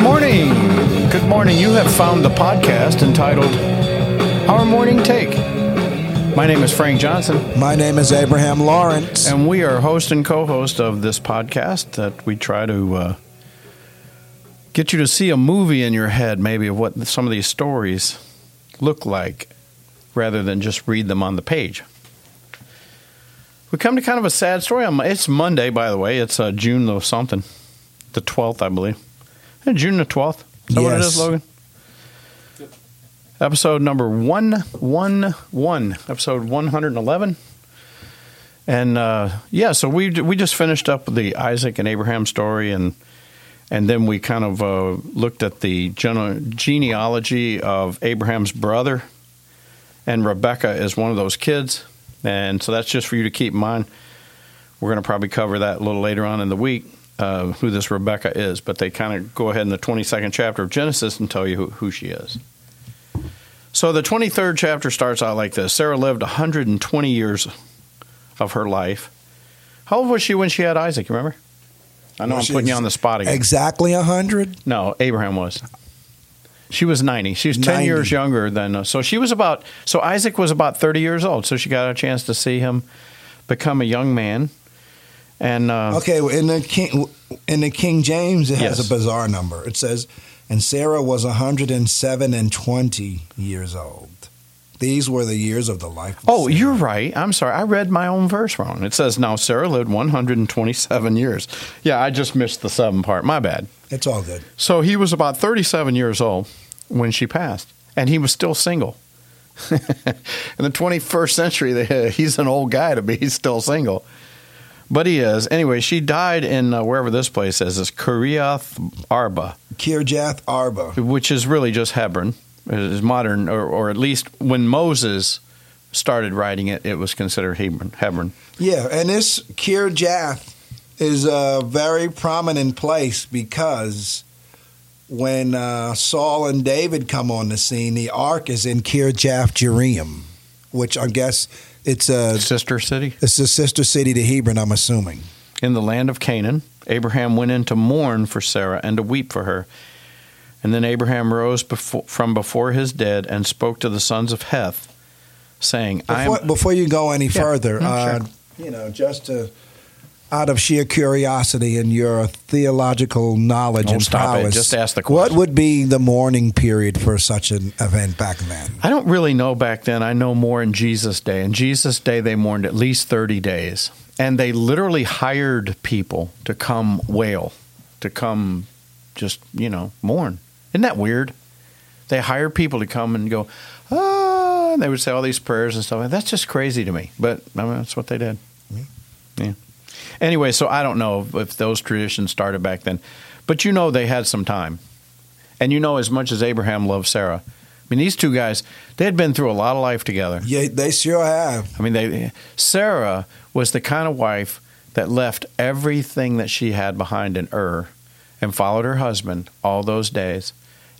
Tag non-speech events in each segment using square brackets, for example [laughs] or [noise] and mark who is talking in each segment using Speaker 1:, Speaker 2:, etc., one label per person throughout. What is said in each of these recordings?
Speaker 1: morning. Good morning. You have found the podcast entitled Our Morning Take. My name is Frank Johnson,
Speaker 2: My name is Abraham Lawrence.
Speaker 1: and we are host and co host of this podcast that we try to uh, get you to see a movie in your head, maybe of what some of these stories look like, rather than just read them on the page. We come to kind of a sad story. It's Monday, by the way. It's uh, June the something, the 12th, I believe. June the 12th. Is that what it
Speaker 2: Yes.
Speaker 1: is, Logan? Episode number 111, episode 111. And uh, yeah, so we we just finished up the Isaac and Abraham story, and and then we kind of uh, looked at the gene- genealogy of Abraham's brother, and Rebecca is one of those kids, and so that's just for you to keep in mind. We're going to probably cover that a little later on in the week, uh, who this Rebecca is, but they kind of go ahead in the 22nd chapter of Genesis and tell you who, who she is. So the 23rd chapter starts out like this Sarah lived 120 years of her life. How old was she when she had Isaac? You remember? I know
Speaker 2: Well,
Speaker 1: I'm putting you on the spot again.
Speaker 2: Exactly a hundred.
Speaker 1: No, Abraham was. She was 90. She was 10
Speaker 2: 90.
Speaker 1: years younger than. uh, So she was about. So Isaac was about 30 years old. So she got a chance to see him become a young man. And uh,
Speaker 2: Okay, in the King in the King James, it has
Speaker 1: Yes.
Speaker 2: a bizarre number. It says, "And Sarah was hundred and seven and twenty years old." These were the years of the life. Of
Speaker 1: Oh,
Speaker 2: Sarah.
Speaker 1: you're right. I'm sorry. I read my own verse wrong. It says now Sarah lived 127 years. Yeah, I just missed the seven part. My bad.
Speaker 2: It's all good.
Speaker 1: So he was about 37 years old when she passed, and he was still single. [laughs] In the 21st century, [laughs] he's an old guy to be still single. But he is. Anyway, she died in uh, wherever this place is, It's Kiriath Arba,
Speaker 2: Kirjath Arba.
Speaker 1: which is really just Hebron. It is modern, or, or at least when Moses started writing it, it was considered Hebron. Hebron.
Speaker 2: Yeah, and this Kirjath is a very prominent place because when uh, Saul and David come on the scene, the ark is in Kirjath Jearim, which I guess it's a
Speaker 1: Sister city.
Speaker 2: it's a sister city to Hebron. I'm assuming.
Speaker 1: In the land of Canaan, Abraham went in to mourn for Sarah and to weep for her. And then Abraham rose before, from before his dead and spoke to the sons of Heth, saying, I
Speaker 2: Before, before you go any further,
Speaker 1: Mm,
Speaker 2: uh,
Speaker 1: sure.
Speaker 2: you know, just to, out of sheer curiosity and your theological knowledge
Speaker 1: Oh,
Speaker 2: and
Speaker 1: stop it. Just ask the question.
Speaker 2: What would be the mourning period for such an event back then?
Speaker 1: I don't really know back then. I know more in Jesus' day. In Jesus' day, they mourned at least 30 days. And they literally hired people to come wail, to come just, you know, mourn. Isn't that weird? They hired people to come and go, ah, and they would say all these prayers and stuff. That's just crazy to me. But I mean, that's what they did. Yeah. Anyway, so I don't know if, those traditions started back then. But you know they had some time. And you know as much as Abraham loved Sarah. I mean, these two guys, they had been through a lot of life together.
Speaker 2: Yeah, they sure have.
Speaker 1: I mean, they Sarah was the kind of wife that left everything that she had behind in Ur and followed her husband all those days.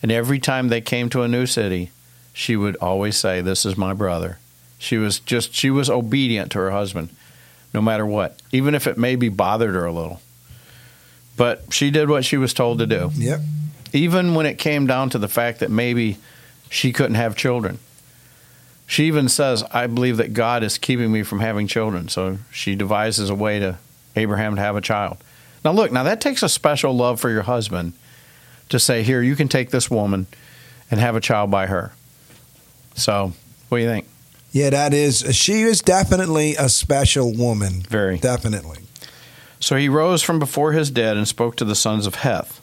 Speaker 1: And every time they came to a new city, she would always say, "This is my brother." She was just she was obedient to her husband, no matter what, even if it maybe bothered her a little. But she did what she was told to do
Speaker 2: Yep.
Speaker 1: even when it came down to the fact that maybe she couldn't have children. She even says, I believe that God is keeping me from having children. So she devises a way to Abraham to have a child. Now, look, now that takes a special love for your husband to say, Here, you can take this woman and have a child by her. So, what do you think?
Speaker 2: Yeah, that is. She is definitely a special woman.
Speaker 1: Very.
Speaker 2: Definitely.
Speaker 1: So he rose from before his dead and spoke to the sons of Heth.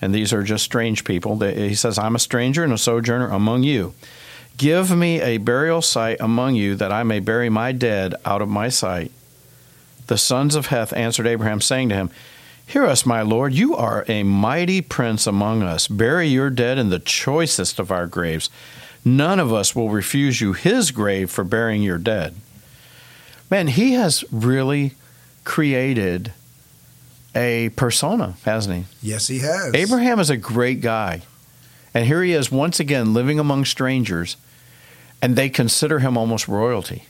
Speaker 1: And these are just strange people. They- He says, I'm a stranger and a sojourner among you. Give me a burial site among you that I may bury my dead out of my sight. The sons of Heth answered Abraham, saying to him, Hear us, my lord. You are a mighty prince among us. Bury your dead in the choicest of our graves. None of us will refuse you his grave for burying your dead. Man, he has really created a persona, hasn't he?
Speaker 2: Yes, he has.
Speaker 1: Abraham is a great guy. And here he is once again living among strangers, and they consider him almost royalty.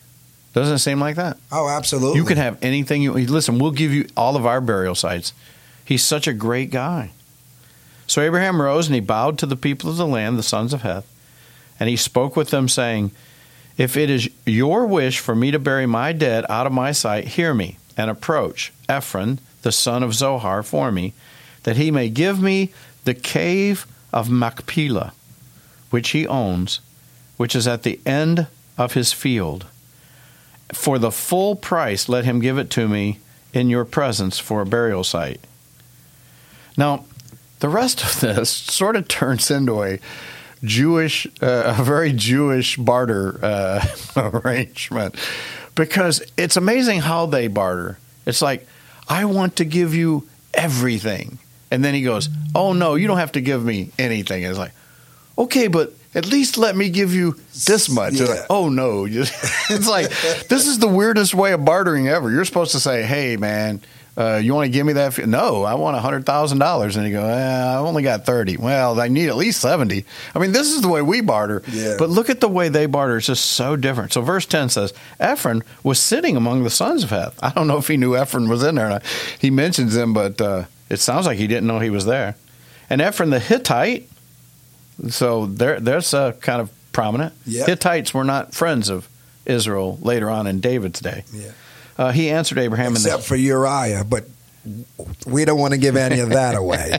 Speaker 1: Doesn't it seem like that?
Speaker 2: Oh, absolutely.
Speaker 1: You can have anything you listen, we'll give you all of our burial sites. He's such a great guy. So Abraham rose and he bowed to the people of the land, the sons of Heth, and he spoke with them, saying, If it is your wish for me to bury my dead out of my sight, hear me, and approach Ephron, the son of Zohar, for me, that he may give me the cave of Machpelah, which he owns, which is at the end of his field. For the full price, let him give it to me in your presence for a burial site. Now, the rest of this [laughs] sort of turns into a Jewish, uh, a very Jewish barter uh, [laughs] arrangement because it's amazing how they barter. It's like, I want to give you everything. And then he goes, Oh, no, you don't have to give me anything. It's like, okay, but at least let me give you this much.
Speaker 2: Yeah.
Speaker 1: Like, oh no, [laughs] it's like this is the weirdest way of bartering ever. You're supposed to say, "Hey, man, uh, you want to give me that?" No, I want a hundred thousand dollars, and you go, eh, "I only got thirty. Well, I need at least seventy. I mean, this is the way we barter.
Speaker 2: Yeah.
Speaker 1: But look at the way they barter; it's just so different. So, verse ten says, Ephron was sitting among the sons of Heth. I don't know if he knew Ephron was in there. Or not. He mentions him, but uh, it sounds like he didn't know he was there. And Ephron the Hittite so there, there's a kind of prominent.
Speaker 2: Yep.
Speaker 1: Hittites were not friends of Israel later on in David's day.
Speaker 2: Yeah.
Speaker 1: Uh, he answered Abraham in
Speaker 2: Except for Uriah, but we don't want to give any of that away.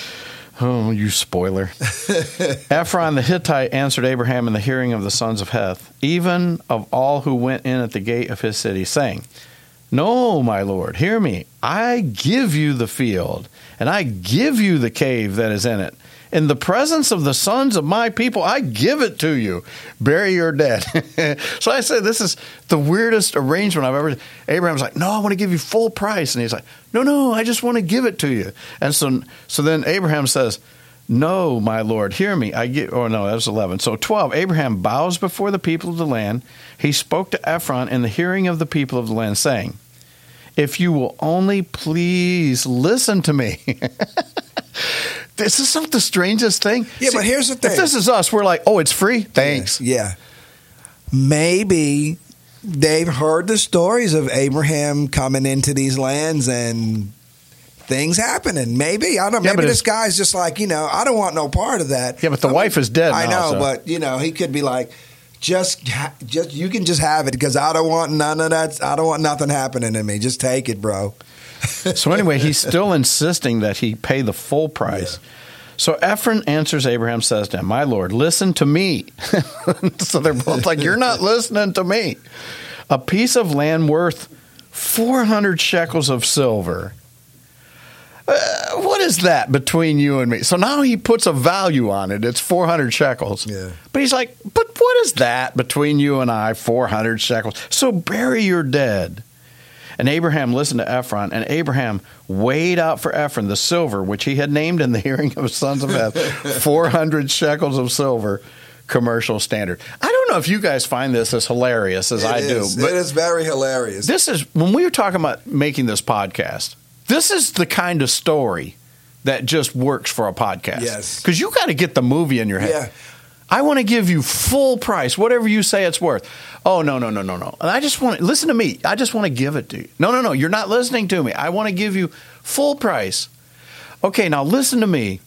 Speaker 2: [laughs]
Speaker 1: oh, you spoiler. [laughs] Ephron the Hittite answered Abraham in the hearing of the sons of Heth, even of all who went in at the gate of his city, saying, No, my lord, hear me. I give you the field, and I give you the cave that is in it. In the presence of the sons of my people, I give it to you. Bury your dead. [laughs] so I said, this is the weirdest arrangement I've ever. Abraham's like, no, I want to give you full price, and he's like, no, no, I just want to give it to you. And so, so then Abraham says, no, my lord, hear me. I get. Oh no, that was eleven. So twelve. Abraham bows before the people of the land. He spoke to Ephron in the hearing of the people of the land, saying, "If you will only please listen to me." [laughs] this is not the strangest thing.
Speaker 2: Yeah, but here's the thing.
Speaker 1: If this is us, we're like, oh, it's free. Thanks.
Speaker 2: Yeah. Maybe they've heard the stories of Abraham coming into these lands and things happening. Maybe I don't. know.
Speaker 1: Yeah,
Speaker 2: maybe this guy's just like you know. I don't want no part of that.
Speaker 1: Yeah, but the
Speaker 2: I
Speaker 1: wife is dead
Speaker 2: I
Speaker 1: now,
Speaker 2: know,
Speaker 1: so-
Speaker 2: but you know, he could be like, just, just you can just have it because I don't want none of that. I don't want nothing happening to me. Just take it, bro. [laughs]
Speaker 1: So anyway, he's still insisting that he pay the full price. So Ephron answers Abraham, says to him, My Lord, listen to me. [laughs] so they're both like, You're not listening to me. A piece of land worth 400 shekels of silver. Uh, what is that between you and me? So now he puts a value on it. It's 400 shekels.
Speaker 2: Yeah.
Speaker 1: But he's like, But what is that between you and I? 400 shekels. So bury your dead. And Abraham listened to Ephron, and Abraham weighed out for Ephron the silver which he had named in the [laughs] hearing of his sons of Heth, [laughs] 400 shekels of silver, commercial standard. I don't know if you guys find this as hilarious as I
Speaker 2: It
Speaker 1: do, but
Speaker 2: it is very hilarious.
Speaker 1: this is when we were talking about making this podcast. This is the kind of story that just works for a podcast.
Speaker 2: Yes.
Speaker 1: because you got to get the movie in your head.
Speaker 2: Yeah.
Speaker 1: I want to give you full price, whatever you say it's worth. Oh no, no, no, no, no. And I just want to listen to me. I just want to give it to you. No, no, no. You're not listening to me. I want to give you full price. Okay, now listen to me.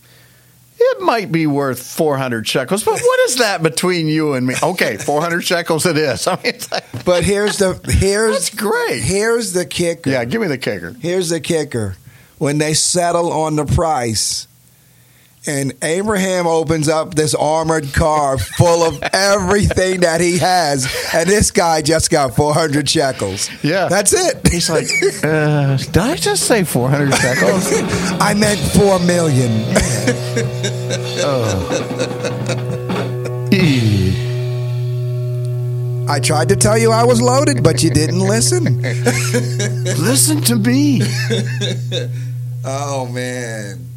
Speaker 1: It might be worth 400 shekels, but what is that between you and me? Okay, 400 shekels it is. [laughs] I mean, it's like,
Speaker 2: but here's the here's
Speaker 1: That's great.
Speaker 2: Here's the kicker.
Speaker 1: yeah, give me the kicker.
Speaker 2: Here's the kicker. When they settle on the price, and Abraham opens up this armored car full of everything that he has, and this guy just got 400 shekels.
Speaker 1: Yeah.
Speaker 2: That's it.
Speaker 1: He's like, [laughs] uh, did I just say 400 shekels? [laughs]
Speaker 2: I meant 4 million. [laughs] I tried to tell you I was loaded, but you didn't listen.
Speaker 1: Listen to me.
Speaker 2: Oh, man.